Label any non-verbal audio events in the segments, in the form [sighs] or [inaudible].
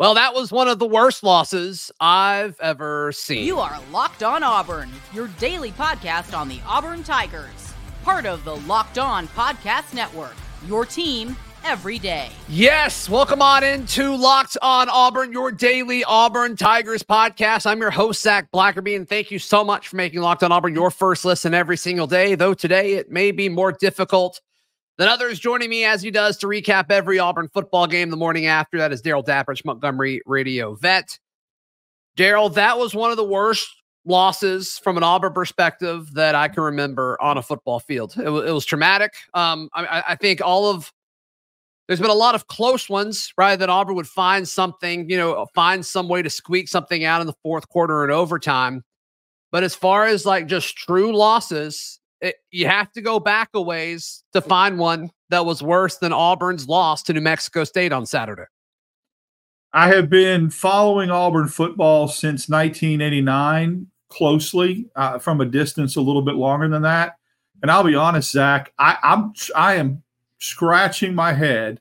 Well, that was one of the worst losses I've ever seen. You are Locked On Auburn, your daily podcast on the Auburn Tigers, part of the Locked On Podcast Network. Your team every day. Yes, welcome on into Locked On Auburn, your daily Auburn Tigers podcast. I'm your host, Zac Blackerby, and thank you so much for making Locked On Auburn your first listen every single day. Though today it may be more difficult than others. Joining me as he does to recap every Auburn football game the morning after. That is Darrell Dapprich, Montgomery radio vet. Darrell, that was one of the worst losses from an Auburn perspective that I can remember on a football field. It, w- it was traumatic. Um, I, I think all of there's been a lot of close ones, right? That Auburn would find something, you know, find some way to squeak something out in the fourth quarter and overtime. But as far as like just true losses, it, you have to go back a ways to find one that was worse than Auburn's loss to New Mexico State on Saturday. I have been following Auburn football since 1989 closely, uh, from a distance a little bit longer than that. And I'll be honest, Zac, I, I'm I am scratching my head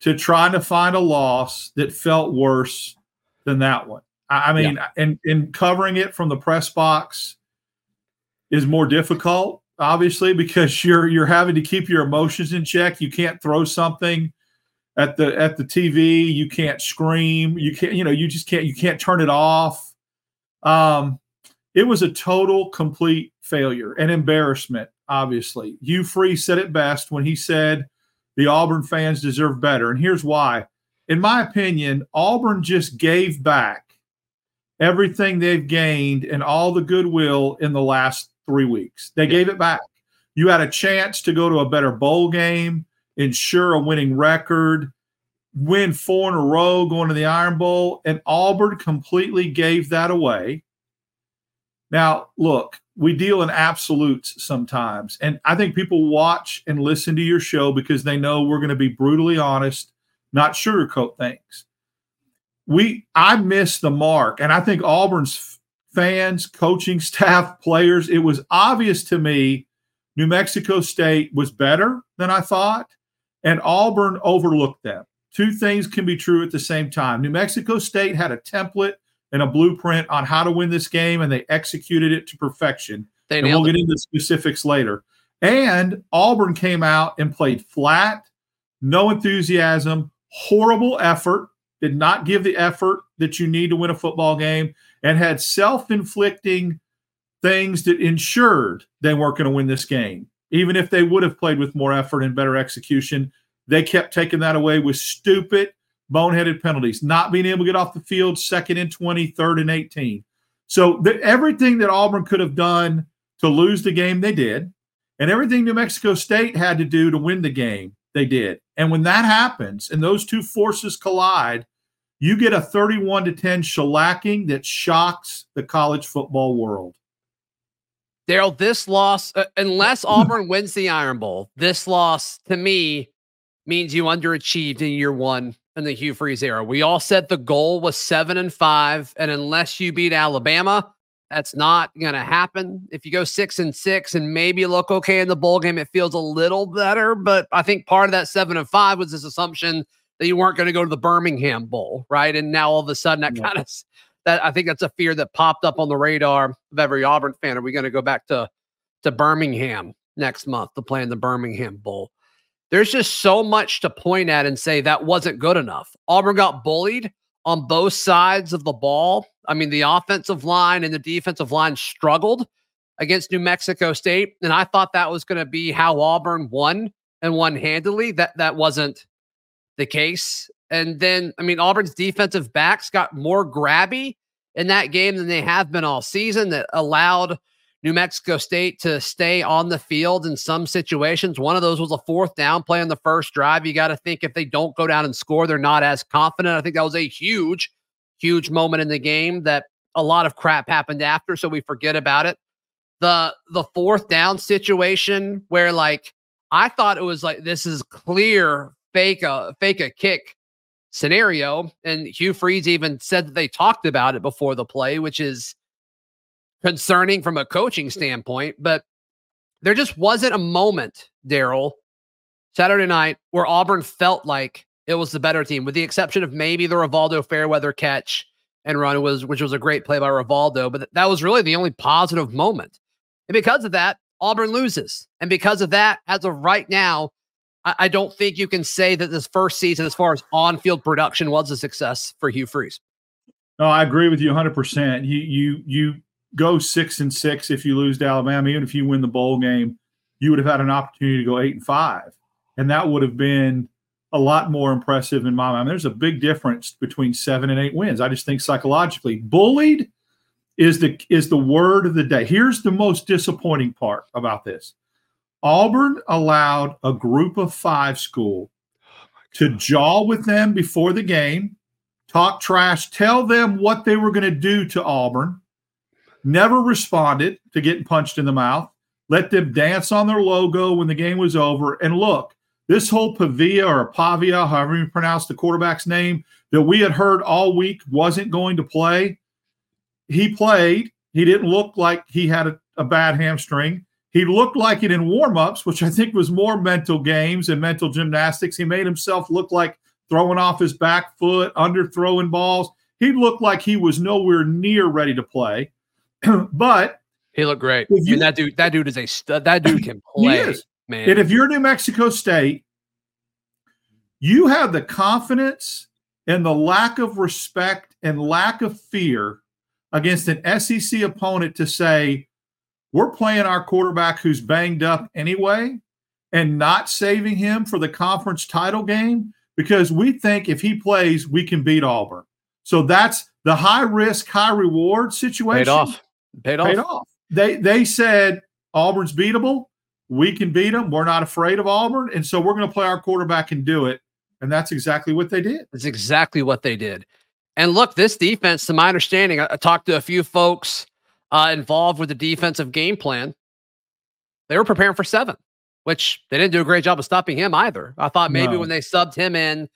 to trying to find a loss that felt worse than that one. I, I mean, yeah. and and covering it from the press box is more difficult, obviously, because you're you're having to keep your emotions in check. You can't throw something at the at the TV. You can't scream. You can't, you know, you just can't you can't turn it off. Um, it was a total complete failure and embarrassment, obviously. Hugh Freeze said it best when he said the Auburn fans deserve better. And here's why. In my opinion, Auburn just gave back everything they've gained and all the goodwill in the last three weeks. They gave it back. You had a chance to go to a better bowl game, ensure a winning record, win four in a row going to the Iron Bowl, and Auburn completely gave that away. Now, look, we deal in absolutes sometimes. And I think people watch and listen to your show because they know we're going to be brutally honest, not sugarcoat things. We I missed the mark. And I think Auburn's fans, coaching staff, players, it was obvious to me New Mexico State was better than I thought, and Auburn overlooked them. Two things can be true at the same time. New Mexico State had a template and a blueprint on how to win this game, and they executed it to perfection. They and we'll get into specifics later. And Auburn came out and played flat, no enthusiasm, horrible effort, did not give the effort that you need to win a football game and had self inflicting things that ensured they weren't going to win this game. Even if they would have played with more effort and better execution, they kept taking that away with stupid, boneheaded penalties, not being able to get off the field second and 20, third and 18. So the, everything that Auburn could have done to lose the game, they did. And everything New Mexico State had to do to win the game, they did. And when that happens and those two forces collide, you get a 31 to 10 shellacking that shocks the college football world. Darrell, this loss, uh, unless [laughs] Auburn wins the Iron Bowl, this loss to me means you underachieved in year one in the Hugh Freeze era. We all said the goal was seven and five, and unless you beat Alabama, that's not going to happen. If you go six and six and maybe look okay in the bowl game, it feels a little better. But I think part of that seven and five was this assumption that you weren't going to go to the Birmingham Bowl, right? And now all of a sudden that kind of that I think that's a fear that popped up on the radar of every Auburn fan. Are we going to go back to to Birmingham next month to play in the Birmingham Bowl? There's just so much to point at and say that wasn't good enough. Auburn got bullied on both sides of the ball. I mean, the offensive line and the defensive line struggled against New Mexico State, and I thought that was going to be how Auburn won and won handily. That that wasn't the case. And then, I mean, Auburn's defensive backs got more grabby in that game than they have been all season. That allowed New Mexico State to stay on the field in some situations. One of those was a fourth down play on the first drive. You got to think if they don't go down and score, they're not as confident. I think that was a huge, huge moment in the game that a lot of crap happened after, so we forget about it. The the fourth down situation where like I thought it was like this is clear fake a fake a kick scenario. And Hugh Freeze even said that they talked about it before the play, which is concerning from a coaching standpoint. But there just wasn't a moment, Darrell, Saturday night, where Auburn felt like it was the better team, with the exception of maybe the Rivaldo Fairweather catch and run was, which was a great play by Rivaldo. But that was really the only positive moment. And because of that, Auburn loses. And because of that, as of right now, I, I don't think you can say that this first season, as far as on-field production, was a success for Hugh Freeze. No, I agree with you 100. percent You you you go six and six if you lose to Alabama. Even if you win the bowl game, you would have had an opportunity to go eight and five, and that would have been a lot more impressive in my mind. There's a big difference between seven and eight wins. I just think psychologically, bullied is the is the word of the day. Here's the most disappointing part about this. Auburn allowed a group of five school to jaw with them before the game, talk trash, tell them what they were going to do to Auburn, never responded to getting punched in the mouth, let them dance on their logo when the game was over. And look, this whole Pavia or Pavia, however you pronounce the quarterback's name, that we had heard all week wasn't going to play. He played. He didn't look like he had a, a bad hamstring. He looked like it in warmups, which I think was more mental games and mental gymnastics. He made himself look like throwing off his back foot, under throwing balls. He looked like he was nowhere near ready to play. [clears throat] but he looked great. You, I mean, that dude, that dude is a stud. That dude can [clears throat] play, man. And if you're New Mexico State, you have the confidence and the lack of respect and lack of fear against an SEC opponent to say, we're playing our quarterback who's banged up anyway and not saving him for the conference title game because we think if he plays, we can beat Auburn. So that's the high risk, high reward situation. Paid off. Paid off. Paid off. They they said Auburn's beatable. We can beat them. We're not afraid of Auburn, and so we're going to play our quarterback and do it. And that's exactly what they did. That's exactly what they did. And look, this defense, to my understanding, I, I talked to a few folks uh, involved with the defensive game plan. They were preparing for seven, which they didn't do a great job of stopping him either. I thought maybe no. when they subbed him in,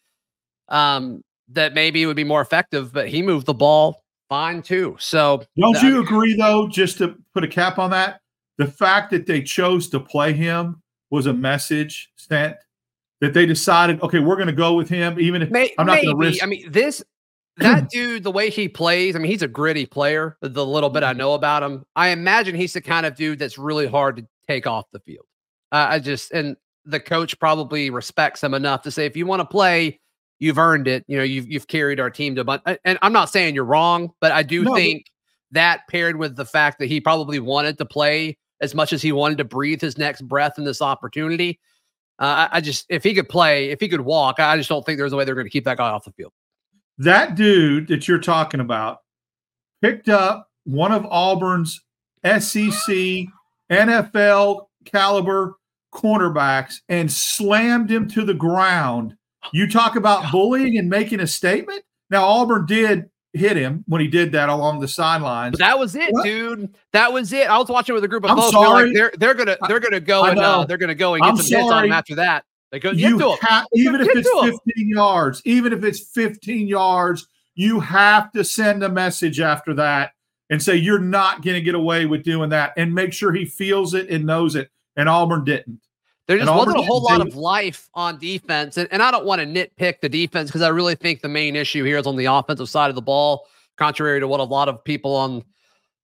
um, that maybe it would be more effective, but he moved the ball fine too. So don't you agree though? Just to put a cap on that, the fact that they chose to play him was a message sent that they decided, okay, we're going to go with him, even if May, I'm not going to risk. I mean, this that [laughs] dude, the way he plays, I mean, he's a gritty player. The little bit I know about him, I imagine he's the kind of dude that's really hard to take off the field. Uh, I just and the coach probably respects him enough to say, if you want to play, you've earned it. You know, you've you've carried our team to a but and I'm not saying you're wrong, but I do no. think that paired with the fact that he probably wanted to play as much as he wanted to breathe his next breath in this opportunity. Uh, I, I, just if he could play, if he could walk, I just don't think there's a way they're going to keep that guy off the field. That dude that you're talking about picked up one of Auburn's SEC NFL caliber cornerbacks and slammed him to the ground you talk about bullying and making a statement. Now Auburn did hit him when he did that along the sidelines. That was it, what? dude. That was it. I was watching with a group of I'm folks. Sorry. Like, they're they're gonna they're gonna go and uh, they're gonna go and get I'm some sorry. hits on him after that. They go you ha- even if it's 15 him. yards, even if it's 15 yards, you have to send a message after that and say you're not going to get away with doing that, and make sure he feels it and knows it. And Auburn didn't. There just wasn't a whole lot of life on defense. And, and I don't want to nitpick the defense because I really think the main issue here is on the offensive side of the ball, contrary to what a lot of people on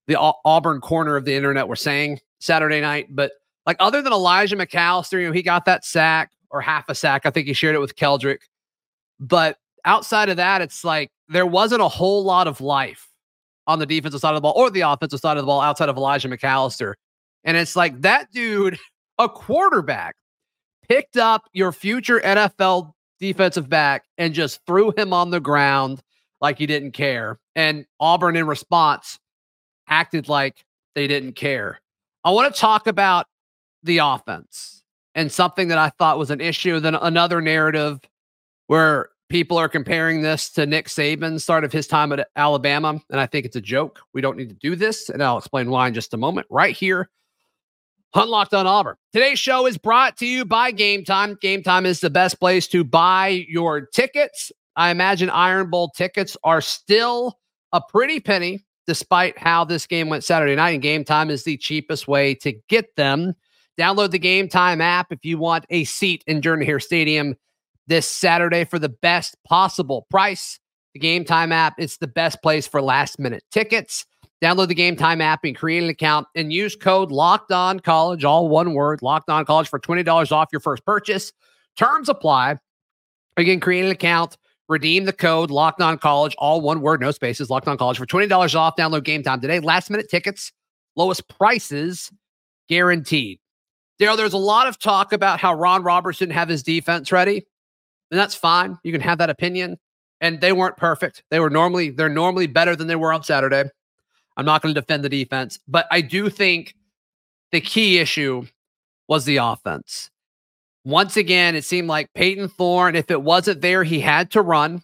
the Auburn corner of the internet were saying Saturday night. But like other than Elijah McAllister, you know, he got that sack or half a sack. I think he shared it with Keldric. But outside of that, it's like there wasn't a whole lot of life on the defensive side of the ball or the offensive side of the ball outside of Elijah McAllister. And it's like that dude [laughs] a quarterback picked up your future NFL defensive back and just threw him on the ground like he didn't care. And Auburn, in response, acted like they didn't care. I want to talk about the offense and something that I thought was an issue. Then another narrative where people are comparing this to Nick Saban, start of his time at Alabama. And I think it's a joke. We don't need to do this. And I'll explain why in just a moment, right here on Locked On Auburn. Today's show is brought to you by Gametime. Game Time is the best place to buy your tickets. I imagine Iron Bowl tickets are still a pretty penny, despite how this game went Saturday night. And Gametime is the cheapest way to get them. Download the Gametime app if you want a seat in Jordan Hare Stadium this Saturday for the best possible price. The Gametime app, it's the best place for last minute tickets. Download the Gametime app and create an account and use code Locked On College, all one word, Locked On College for $20 off your first purchase. Terms apply. Again, create an account, redeem the code Locked On College, all one word, no spaces, Locked On College for $20 off. Download Gametime today. Last minute tickets, lowest prices guaranteed. Darrell, there's a lot of talk about how Ron Roberts didn't have his defense ready, and that's fine. You can have that opinion. And they weren't perfect. They were normally they're normally better than they were on Saturday. I'm not going to defend the defense, but I do think the key issue was the offense. Once again, it seemed like Payton Thorne, if it wasn't there, he had to run.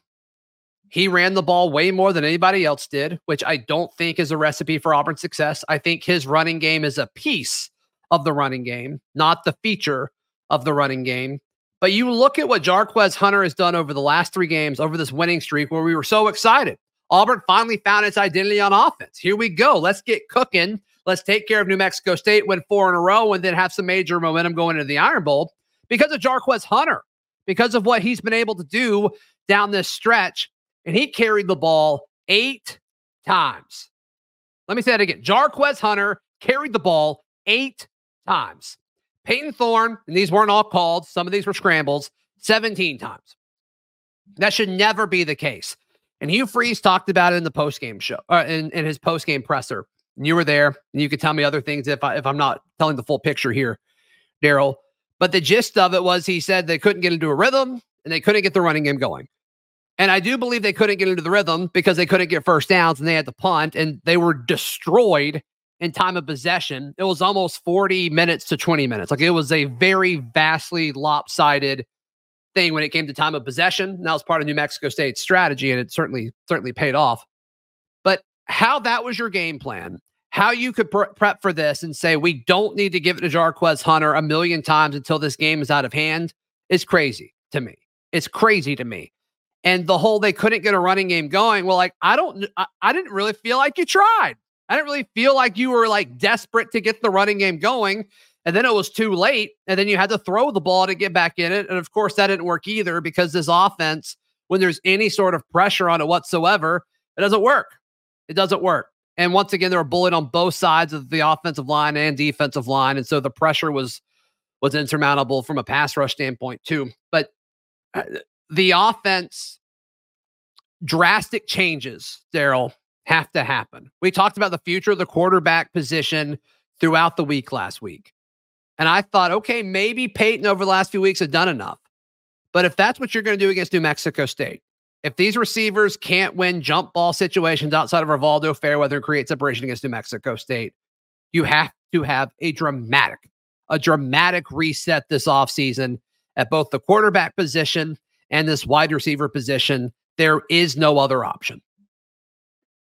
He ran the ball way more than anybody else did, which I don't think is a recipe for Auburn success. I think his running game is a piece of the running game, not the feature of the running game. But you look at what Jarquez Hunter has done over the last three games, over this winning streak, where we were so excited. Auburn finally found its identity on offense. Here we go. Let's get cooking. Let's take care of New Mexico State, win four in a row, and then have some major momentum going into the Iron Bowl because of Jarquez Hunter, because of what he's been able to do down this stretch. And he carried the ball eight times. Let me say that again. Jarquez Hunter carried the ball eight times. Payton Thorne, and these weren't all called, some of these were scrambles, 17 times. That should never be the case. And Hugh Freeze talked about it in the postgame show, uh, in, in his postgame presser. And you were there, and you could tell me other things if I if I'm not telling the full picture here, Darrell. But the gist of it was he said they couldn't get into a rhythm and they couldn't get the running game going. And I do believe they couldn't get into the rhythm because they couldn't get first downs and they had to punt and they were destroyed in time of possession. It was almost 40 minutes to 20 minutes. Like it was a very vastly lopsided thing when it came to time of possession. That was part of New Mexico State's strategy, and it certainly certainly paid off. But how that was your game plan, how you could pre- prep for this and say we don't need to give it to Jarquez Hunter a million times until this game is out of hand is crazy to me. It's crazy to me. And the whole they couldn't get a running game going. Well, like I don't, I, I didn't really feel like you tried. I didn't really feel like you were like desperate to get the running game going. And then it was too late. And then you had to throw the ball to get back in it. And of course, that didn't work either because this offense, when there's any sort of pressure on it whatsoever, it doesn't work. It doesn't work. And once again, they were bullied on both sides of the offensive line and defensive line. And so the pressure was was insurmountable from a pass rush standpoint, too. But uh, the offense, drastic changes, Darrell, have to happen. We talked about the future of the quarterback position throughout the week last week. And I thought, okay, maybe Payton over the last few weeks have done enough. But if that's what you're going to do against New Mexico State, if these receivers can't win jump ball situations outside of Rivaldo Fairweather and create separation against New Mexico State, you have to have a dramatic, a dramatic reset this offseason at both the quarterback position and this wide receiver position. There is no other option.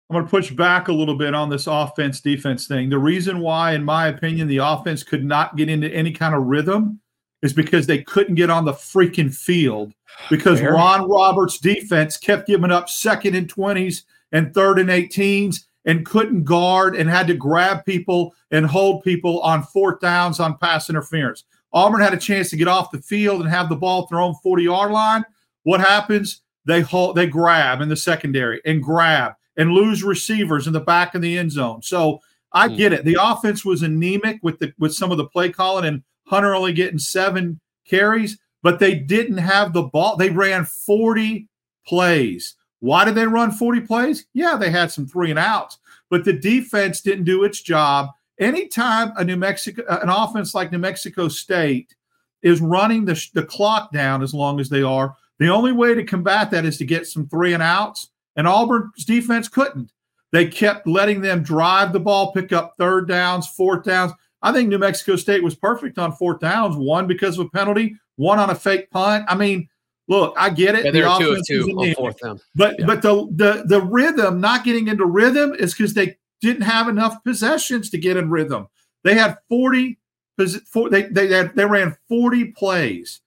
I'm going to push back a little bit on this offense defense thing. The reason why, in my opinion, the offense could not get into any kind of rhythm is because they couldn't get on the freaking field [sighs] because Fair. Ron Roberts' defense kept giving up second and 20s and third and 18s and couldn't guard and had to grab people and hold people on fourth downs on pass interference. Auburn had a chance to get off the field and have the ball thrown 40 yard line. What happens? They hold, they grab in the secondary and grab and lose receivers in the back of the end zone. So I hmm. get it. The offense was anemic with the with some of the play calling and Hunter only getting seven carries, but they didn't have the ball. They ran 40 plays. Why did they run 40 plays? Yeah, they had some three and outs, but the defense didn't do its job. Anytime a New Mexico, an offense like New Mexico State is running the, the clock down as long as they are, the only way to combat that is to get some three and outs and Auburn's defense couldn't. They kept letting them drive the ball, pick up third downs, fourth downs. I think New Mexico State was perfect on fourth downs, one because of a penalty, one on a fake punt. I mean, look, I get it. Yeah, the offense two, two on fourth down. But yeah. but the the the rhythm, not getting into rhythm, is because they didn't have enough possessions to get in rhythm. They had 40 they they had, they ran 40 plays.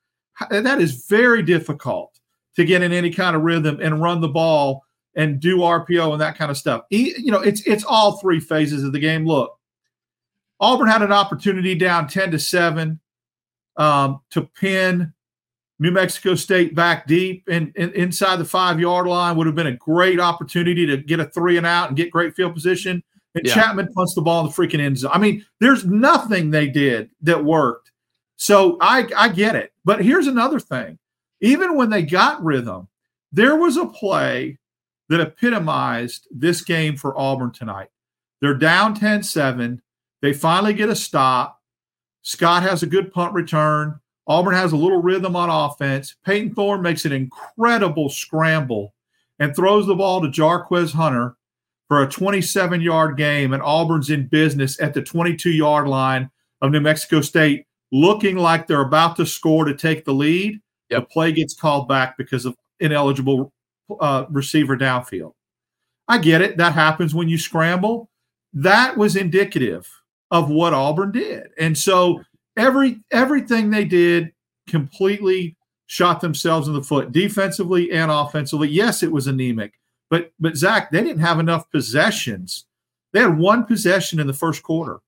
That is very difficult to get in any kind of rhythm and run the ball and do RPO and that kind of stuff. You know, it's it's all three phases of the game. Look, Auburn had an opportunity down 10 to 7 um, to pin New Mexico State back deep and, and inside the five yard line would have been a great opportunity to get a three and out and get great field position. And yeah. Chapman punts the ball in the freaking end zone. I mean, there's nothing they did that worked. So I, I get it. But here's another thing. Even when they got rhythm, there was a play that epitomized this game for Auburn tonight. They're down 10 7. They finally get a stop. Scott has a good punt return. Auburn has a little rhythm on offense. Payton Thorne makes an incredible scramble and throws the ball to Jarquez Hunter for a 27 yard game. And Auburn's in business at the 22 yard line of New Mexico State, looking like they're about to score to take the lead. Yep. The play gets called back because of ineligible uh, receiver downfield. I get it. That happens when you scramble. That was indicative of what Auburn did. And so every everything they did completely shot themselves in the foot defensively and offensively. Yes, it was anemic, but but Zac, they didn't have enough possessions. They had one possession in the first quarter.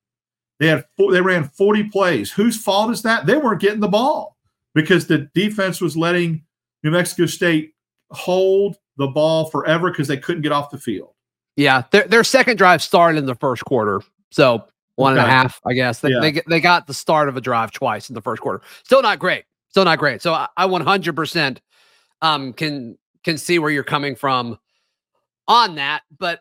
They had they ran 40 plays. Whose fault is that? They weren't getting the ball because the defense was letting New Mexico State hold the ball forever because they couldn't get off the field. Yeah, their their second drive started in the first quarter. So one okay. and a half, I guess. They, yeah. they, they got the start of a drive twice in the first quarter. Still not great. Still not great. So I, I 100% um, can can see where you're coming from on that, but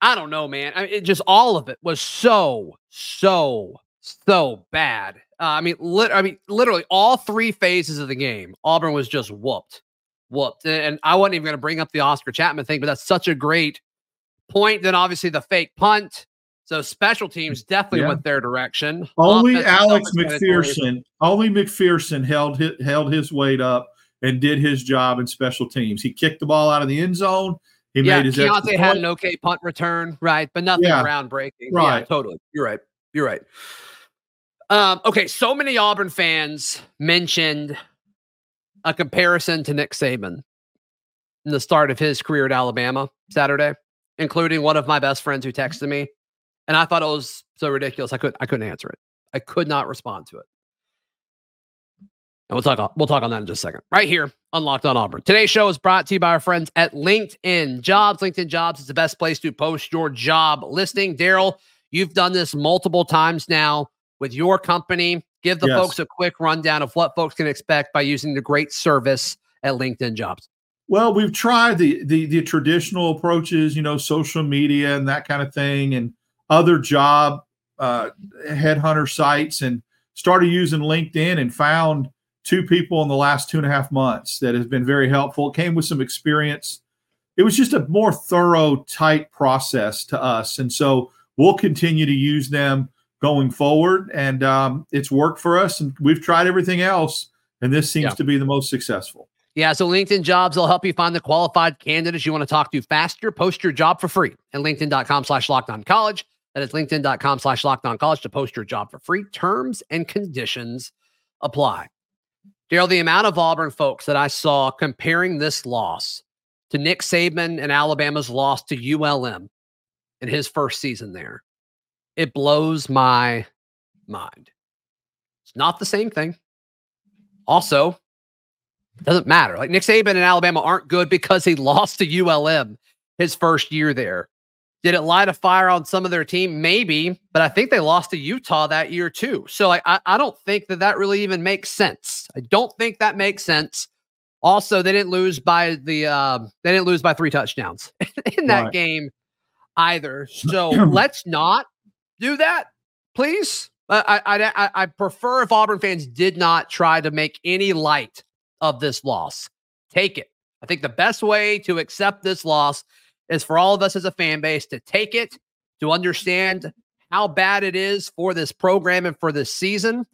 I don't know, man. I mean, it just all of it was so so so bad. Uh, I mean, lit- I mean, literally all three phases of the game, Auburn was just whooped, whooped. And I wasn't even going to bring up the Oscar Chapman thing, but that's such a great point. Then obviously the fake punt, so special teams definitely yeah. went their direction. Only Alex McPherson, only McPherson held his, held his weight up and did his job in special teams. He kicked the ball out of the end zone. He yeah, made his Keionte had an okay punt return, right? But nothing yeah. groundbreaking. Right. Yeah, totally. You're right. You're right. Um, okay, so many Auburn fans mentioned a comparison to Nick Saban in the start of his career at Alabama Saturday, including one of my best friends who mm-hmm. texted me and I thought it was so ridiculous. I couldn't I couldn't answer it. I could not respond to it. And we'll talk we'll talk on that in just a second. Right here, on Locked On Auburn. Today's show is brought to you by our friends at LinkedIn Jobs. LinkedIn Jobs is the best place to post your job listing. Darrell, you've done this multiple times now with your company. Give the yes. folks a quick rundown of what folks can expect by using the great service at LinkedIn Jobs. Well, we've tried the the the traditional approaches, you know, social media and that kind of thing, and other job uh, headhunter sites and started using LinkedIn and found two people in the last two and a half months that has been very helpful. It came with some experience. It was just a more thorough, tight process to us. And so we'll continue to use them going forward. And um, it's worked for us. And we've tried everything else. And this seems yeah. to be the most successful. Yeah, so LinkedIn Jobs will help you find the qualified candidates you want to talk to faster. Post your job for free at linkedin.com slash locked on college. That is linkedin.com slash locked on college to post your job for free. Terms and conditions apply. Darrell, the amount of Auburn folks that I saw comparing this loss to Nick Saban and Alabama's loss to ULM in his first season there, it blows my mind. It's not the same thing. Also, it doesn't matter. Like Nick Saban and Alabama aren't good because he [laughs] lost to ULM his first year there. Did it light a fire on some of their team? Maybe, but I think they lost to Utah that year too. So like, I, I don't think that that really even makes sense. I don't think that makes sense. Also, they didn't lose by the uh, they didn't lose by three touchdowns [laughs] in that right. game either. So [clears throat] let's not do that, please. Uh, I, I I prefer if Auburn fans did not try to make any light of this loss. Take it. I think the best way to accept this loss is for all of us as a fan base to take it, to understand how bad it is for this program and for this season,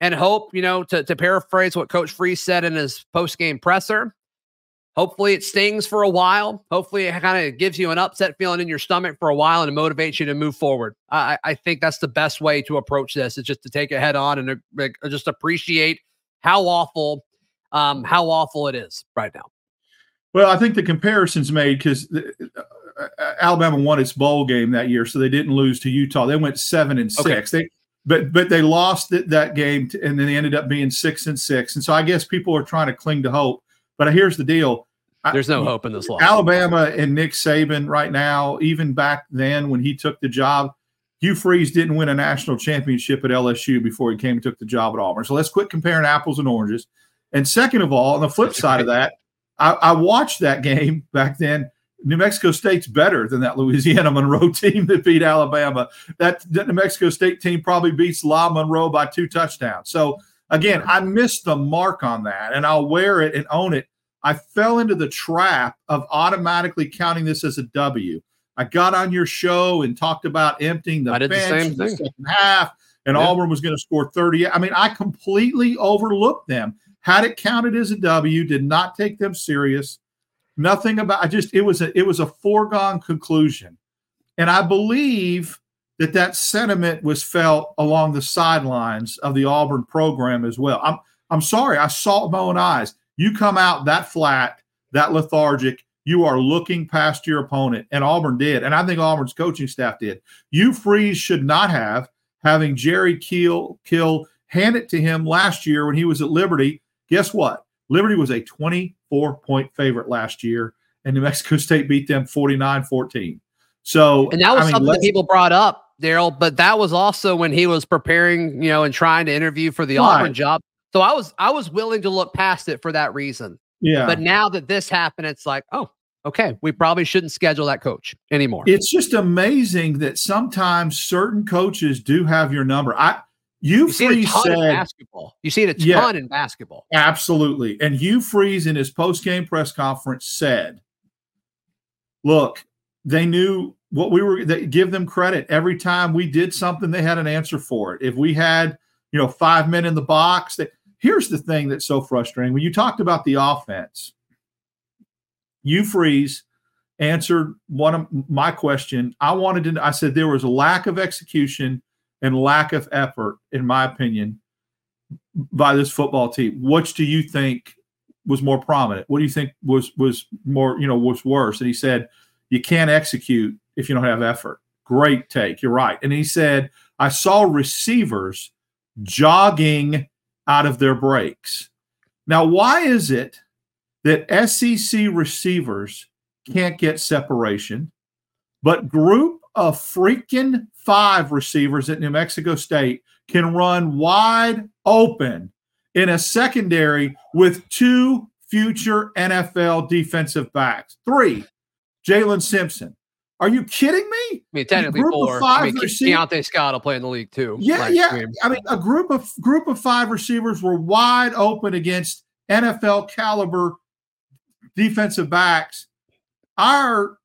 and hope, you know, to, to paraphrase what Coach Freeze said in his post game presser, hopefully it stings for a while. Hopefully it kind of gives you an upset feeling in your stomach for a while and it motivates you to move forward. I, I think that's the best way to approach this is just to take it head on and uh, just appreciate how awful, um, how awful it is right now. Well, I think the comparison's made because uh, uh, Alabama won its bowl game that year, so they didn't lose to Utah. They went seven and six. Okay. They but but they lost th- that game, to, and then they ended up being six and six. And so I guess people are trying to cling to hope. But here's the deal: there's no hope in this loss. Alabama and Nick Saban right now, even back then when he took the job, Hugh Freeze didn't win a national championship at LSU before he came and took the job at Auburn. So let's quit comparing apples and oranges. And second of all, on the flip side of [laughs] that, I, I watched that game back then. New Mexico State's better than that Louisiana Monroe [laughs] team that beat Alabama. That, that New Mexico State team probably beats La Monroe by two touchdowns. So again, I missed the mark on that, and I'll wear it and own it. I fell into the trap of automatically counting this as a W. I got on your show and talked about emptying the bench the in the second half, and Yeah. Auburn was going to score 30. I mean, I completely overlooked them. Had it counted as a W, did not take them serious. Nothing about I just it was a it was a foregone conclusion. And I believe that that sentiment was felt along the sidelines of the Auburn program as well. I'm I'm sorry, I saw it my own eyes. You come out that flat, that lethargic, you are looking past your opponent, and Auburn did, and I think Auburn's coaching staff did. Hugh Freeze should not have having Jerry Keel Kill hand it to him last year when he was at Liberty. Guess what? Liberty was a 24 point favorite last year, and New Mexico [laughs] State beat them 49 14. So, And that was I mean, something that people brought up, Darrell. But that was also when he was preparing, you know, and trying to interview for the Right. Auburn job. So I was I was willing to look past it for that reason. yeah. But now that this happened, it's like, oh, okay, we probably shouldn't schedule that coach anymore. it's just amazing that sometimes certain coaches do have your number. I you, you see it a freeze said basketball. You see it a Yeah. ton in basketball. absolutely, and Hugh Freeze in his post game press conference said, "Look, they knew what we were. They give them credit every time we did something. They had an answer for it. If we had, you know, five men in the box, that here's the thing that's so frustrating when you talked about the offense. Hugh Freeze answered one of my question. I wanted to. I said there was a lack of execution and lack of effort, in my opinion, by this football team. Which do you think was more prominent? What do you think was was more you know was worse? And he said you can't execute if you don't have effort. Great take. You're right. And he said I saw receivers jogging out of their breaks. Now, why is it that SEC receivers can't get separation, but group of freaking five receivers at New Mexico State can run wide open in a secondary with two future NFL defensive backs? Three, Jaylin Simpson. Are you kidding me? I mean, technically group of four. I mean, Ke- receive- Keionte Scott will play in the league too. Yeah, yeah. I I mean, a group of group of five receivers were wide open against NFL caliber defensive backs. Our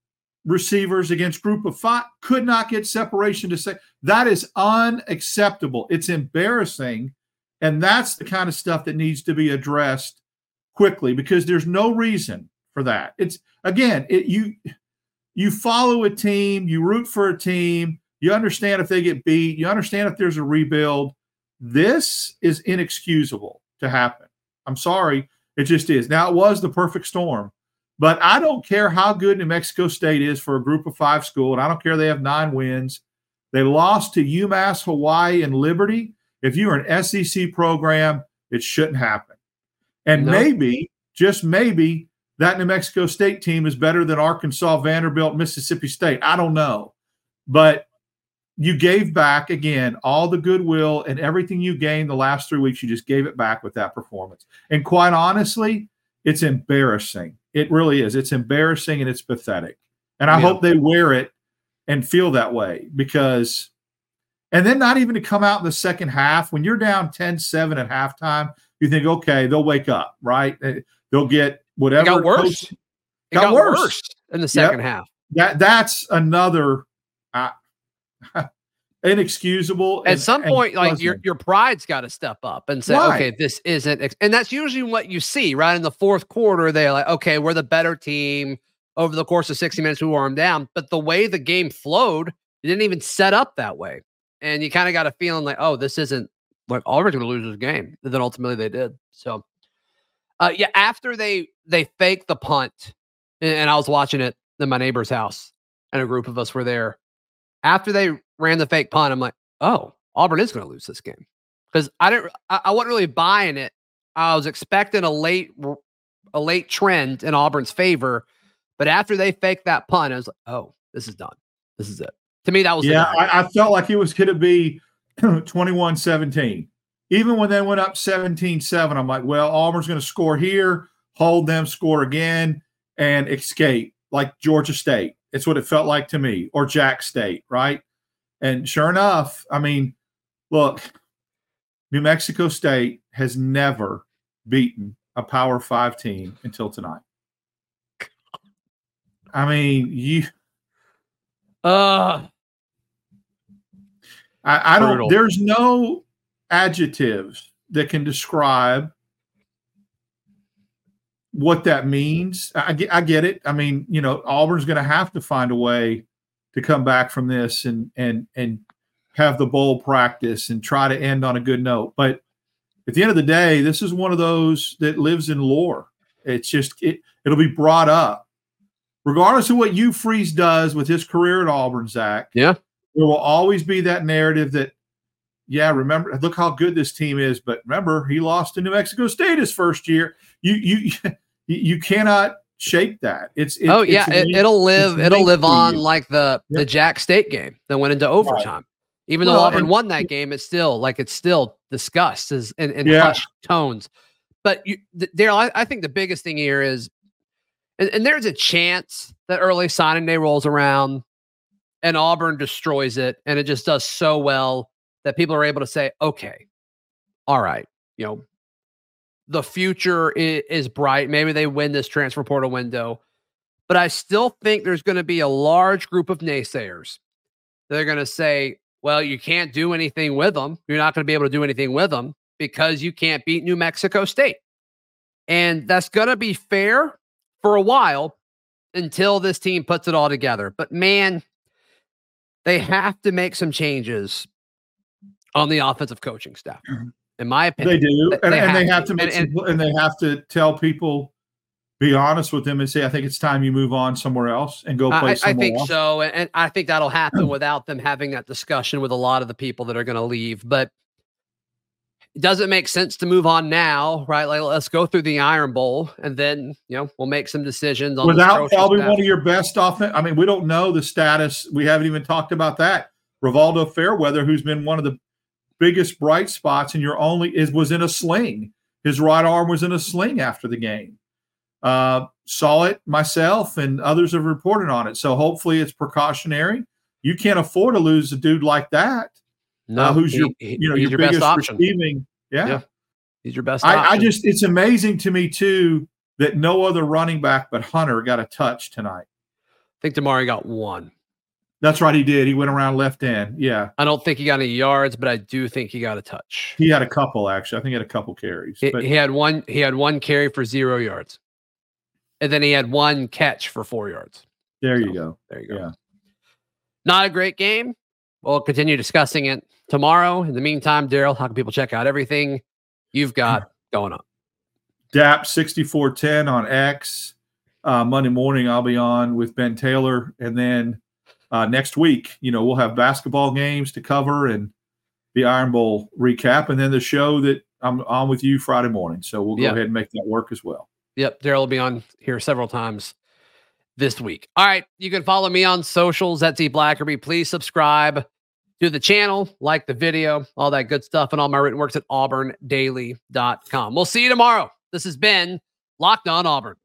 receivers against group of five could not get separation to say that is unacceptable. It's embarrassing. And that's the kind of stuff that needs to be addressed quickly because there's no reason for that. It's again, it you you follow a team, you root for a team, you understand if they get beat, you understand if there's a rebuild. This is inexcusable to happen. I'm sorry, it just is. Now it was the perfect storm, but I don't care how good New Mexico State is for a group of five school, and I don't care they have nine wins. They lost to UMass, Hawaii, and Liberty. If you're an SEC program, it shouldn't happen. And No. maybe, just maybe, that New Mexico State team is better than Arkansas, Vanderbilt, Mississippi State. I don't know. But you gave back again all the goodwill and everything you gained the last three weeks. You just gave it back with that performance. And quite honestly, it's embarrassing. It really is. It's embarrassing and it's pathetic. And I Yeah. hope they wear it and feel that way because, and then not even to come out in the second half when you're down 10 7 at halftime, you think, okay, they'll wake up, right? They'll get whatever. it got worse. It got got, worse. worse. in the second half. that that's another uh, [laughs] inexcusable. At and- some point, like your your pride's got to step up and say, Right. okay, this isn't, ex-" and that's usually what you see, right? In the fourth quarter, they're like, okay, we're the better team. Over the course of 60 minutes, we wore them down. But the way the game flowed, it didn't even set up that way. And you kind of got a feeling like, oh, this isn't like Auburn's going to lose this game. And then ultimately they did. So, uh, yeah, after they they faked the punt, and, and I was watching it in my neighbor's house, and a group of us were there. After they ran the fake punt, I'm like, oh, Auburn is going to lose this game because I didn't. I, I wasn't really buying it. I was expecting a late a late trend in Auburn's favor, but after they faked that punt, I was like, oh, this is done. This is it. To me, that was yeah. I, I, felt like it was going to be [clears throat] 21-17. Even when they went up 17-7, I'm like, well, Auburn's going to score here, hold them, score again, and escape like Georgia State. It's what it felt like to me, or Jax State, right? And sure enough, I mean, look, New Mexico State has never beaten a Power Five team until tonight. I mean, you. Uh, I, I don't. There's no adjectives that can describe what that means. I get, I get it. I mean, you know, Auburn's going to have to find a way to come back from this and and and have the bowl practice and try to end on a good note. But at the end of the day, this is one of those that lives in lore. It's just it it'll be brought up. Regardless of what Hugh Freeze does with his career at Auburn, Zac. Yeah. There will always be that narrative that, yeah, remember, look how good this team is. But remember, he lost to New Mexico State his first year. You you [laughs] you cannot shake that. It's it, oh yeah, it's it, will live. It'll live on like the yep. the Jax State game that went into overtime. Right. Even well, though Auburn and, won that game, it's still like it's still discussed as in, in yeah. hushed tones. But you, Darrell, I, I, think the biggest thing here is, and, and there's a chance that early signing day rolls around, and Auburn destroys it, and it just does so well that people are able to say, okay, all right, you know, the future is, is bright. Maybe they win this transfer portal window. But I still think there's going to be a large group of naysayers. They're going to say, well, you can't do anything with them. You're not going to be able to do anything with them because you can't beat New Mexico State. And that's going to be fair for a while until this team puts it all together. But man, they have to make some changes on the offensive coaching staff. Mm-hmm in my opinion. They do, and they, and have, they have to, make and, some, and, they have to tell people, be honest with them, and say, "I think it's time you move on somewhere else and go play." I, I think else. so, and I think that'll happen without them having that discussion with a lot of the people that are going to leave. But it doesn't make sense to move on now, right? Like, let's go through the Iron Bowl, and then you know we'll make some decisions on without probably staff. one of your best offense. I mean, we don't know the status. We haven't even talked about that. Rivaldo Fairweather, who's been one of the biggest bright spots, and your only is was in a sling. His right arm was in a sling after the game. Uh, saw it myself, and others have reported on it. So hopefully, it's precautionary. You can't afford to lose a dude like that. Uh, no, uh, who's he, your you know your, your, biggest option. receiving? Yeah. yeah. he's your best. I, I just it's amazing to me too that no other running back but Hunter got a touch tonight. I think Damari got one. That's right, he did. He went around left end. Yeah. I don't think he got any yards, but I do think he got a touch. He had a couple actually. I think he had a couple carries. He, he had one. He had one carry for zero yards, and then he had one catch for four yards. There so, you go. There you go. Yeah. Not a great game. We'll continue discussing it tomorrow. In the meantime, Darrell, how can people check out everything you've got [clears throat] going on? DAP sixty four ten on X. Uh, Monday morning, I'll be on with Ben Taylor, and then uh, next week, you know, we'll have basketball games to cover and the Iron Bowl recap, and then the show that I'm on with you Friday morning. So we'll go yep. ahead and make that work as well. Yep, Darrell will be on here several times this week. All right, you can follow me on socials at Z Blackerby. Please subscribe to the channel, like the video, all that good stuff, and all my written works at auburndaily.com. We'll see you tomorrow. This has been Locked On Auburn.